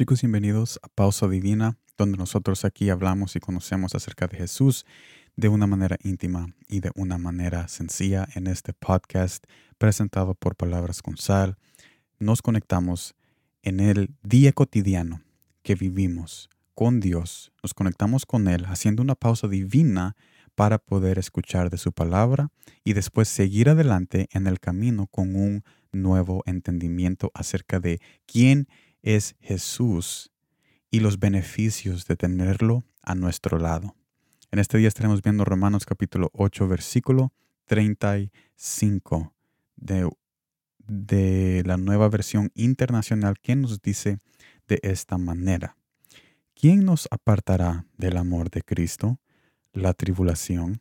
Chicos, bienvenidos a Pausa Divina, donde nosotros aquí hablamos y conocemos acerca de Jesús de una manera íntima y de una manera sencilla en este podcast presentado por Palabras con Sal. Nos conectamos en el día cotidiano que vivimos con Dios, nos conectamos con Él haciendo una pausa divina para poder escuchar de su palabra y después seguir adelante en el camino con un nuevo entendimiento acerca de quién es Jesús y los beneficios de tenerlo a nuestro lado. En este día estaremos viendo Romanos capítulo 8, versículo 35 de, de la nueva versión internacional que nos dice de esta manera. ¿Quién nos apartará del amor de Cristo? la tribulación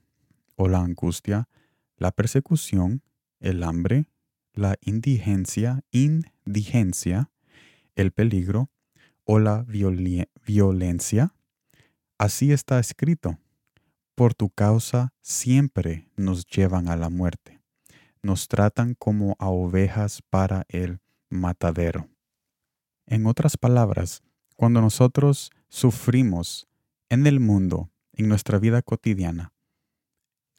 o la angustia, la persecución, el hambre, la indigencia, indigencia, el peligro o la violencia. Así está escrito. Por tu causa siempre nos llevan a la muerte. Nos tratan como a ovejas para el matadero. En otras palabras, cuando nosotros sufrimos en el mundo en nuestra vida cotidiana.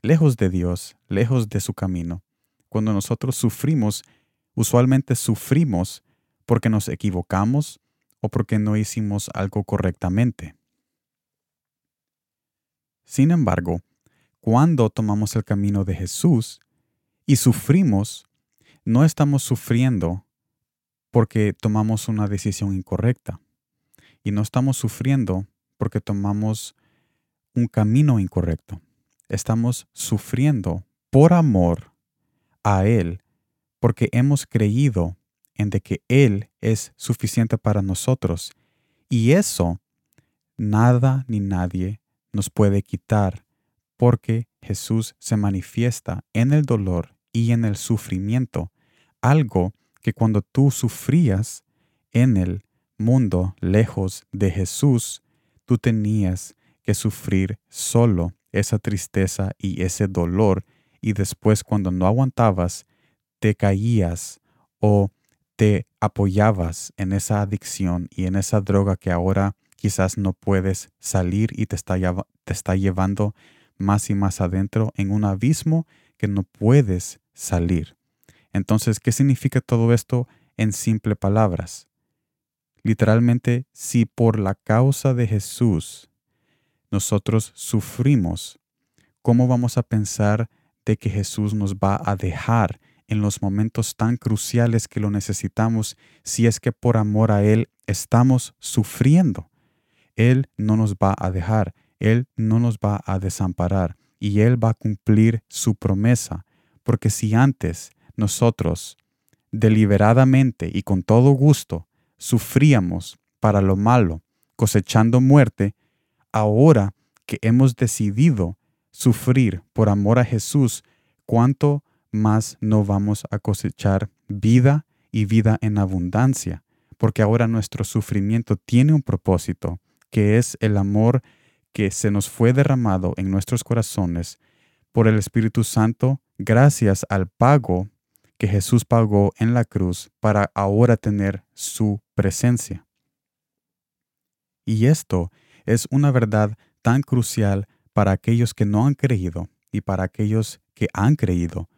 Lejos de Dios, lejos de su camino, cuando nosotros sufrimos, usualmente sufrimos porque nos equivocamos o porque no hicimos algo correctamente. Sin embargo, cuando tomamos el camino de Jesús y sufrimos, no estamos sufriendo porque tomamos una decisión incorrecta. Y no estamos sufriendo porque tomamos un camino incorrecto. Estamos sufriendo por amor a Él porque hemos creído en de que Él es suficiente para nosotros. Y eso nada ni nadie nos puede quitar porque Jesús se manifiesta en el dolor y en el sufrimiento, algo que cuando tú sufrías en el mundo lejos de Jesús, tú tenías que sufrir solo esa tristeza y ese dolor y después cuando no aguantabas, te caías o te apoyabas en esa adicción y en esa droga que ahora quizás no puedes salir y te está, te está llevando más y más adentro en un abismo que no puedes salir. Entonces, ¿qué significa todo esto en simple palabras? Literalmente, si por la causa de Jesús nosotros sufrimos, ¿cómo vamos a pensar de que Jesús nos va a dejar en los momentos tan cruciales que lo necesitamos si es que por amor a Él estamos sufriendo? Él no nos va a dejar, Él no nos va a desamparar y Él va a cumplir su promesa, porque si antes nosotros deliberadamente y con todo gusto sufríamos para lo malo, cosechando muerte, ahora que hemos decidido sufrir por amor a Jesús, cuánto más no vamos a cosechar vida y vida en abundancia, porque ahora nuestro sufrimiento tiene un propósito, que es el amor que se nos fue derramado en nuestros corazones por el Espíritu Santo gracias al pago que Jesús pagó en la cruz para ahora tener su presencia. Y esto es una verdad tan crucial para aquellos que no han creído y para aquellos que han creído,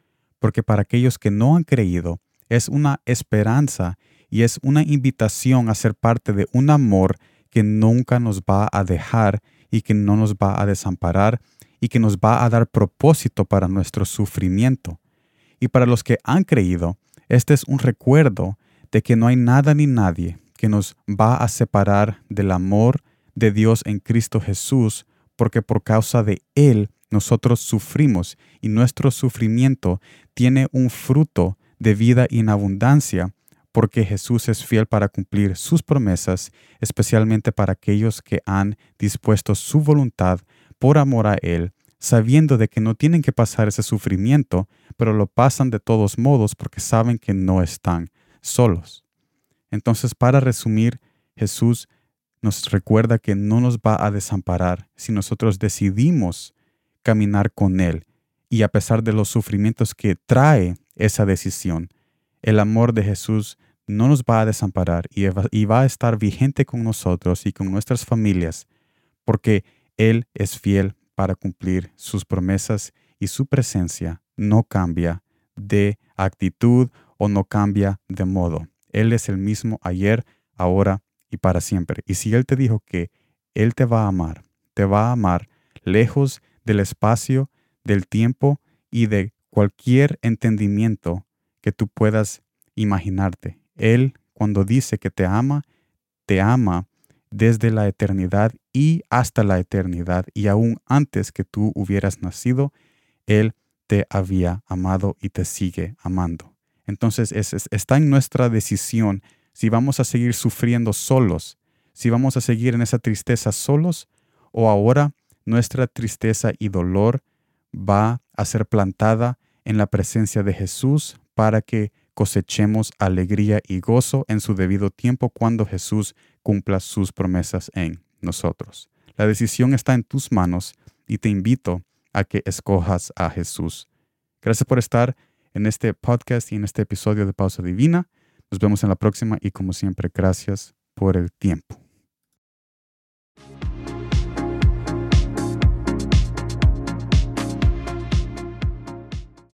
porque para aquellos que no han creído es una esperanza y es una invitación a ser parte de un amor que nunca nos va a dejar y que no nos va a desamparar y que nos va a dar propósito para nuestro sufrimiento. Y para los que han creído, este es un recuerdo de que no hay nada ni nadie que nos va a separar del amor de Dios en Cristo Jesús, porque por causa de Él nosotros sufrimos y nuestro sufrimiento tiene un fruto de vida en abundancia, porque Jesús es fiel para cumplir sus promesas, especialmente para aquellos que han dispuesto su voluntad por amor a Él, sabiendo de que no tienen que pasar ese sufrimiento, pero lo pasan de todos modos porque saben que no están solos. Entonces, para resumir, Jesús nos recuerda que no nos va a desamparar si nosotros decidimos caminar con Él y a pesar de los sufrimientos que trae esa decisión. El amor de Jesús no nos va a desamparar y va a estar vigente con nosotros y con nuestras familias, porque Él es fiel para cumplir sus promesas y su presencia no cambia de actitud o no cambia de modo. Él es el mismo ayer, ahora y para siempre. Y si Él te dijo que Él te va a amar, te va a amar lejos del espacio, del tiempo y de cualquier entendimiento que tú puedas imaginarte. Él, cuando dice que te ama, te ama desde la eternidad y hasta la eternidad. Y aún antes que tú hubieras nacido, Él te había amado y te sigue amando. Entonces está en nuestra decisión si vamos a seguir sufriendo solos, si vamos a seguir en esa tristeza solos o ahora nuestra tristeza y dolor va a ser plantada en la presencia de Jesús para que cosechemos alegría y gozo en su debido tiempo cuando Jesús cumpla sus promesas en nosotros. La decisión está en tus manos y te invito a que escojas a Jesús. Gracias por estar en este podcast y en este episodio de Pausa Divina. Nos vemos en la próxima y como siempre, gracias por el tiempo.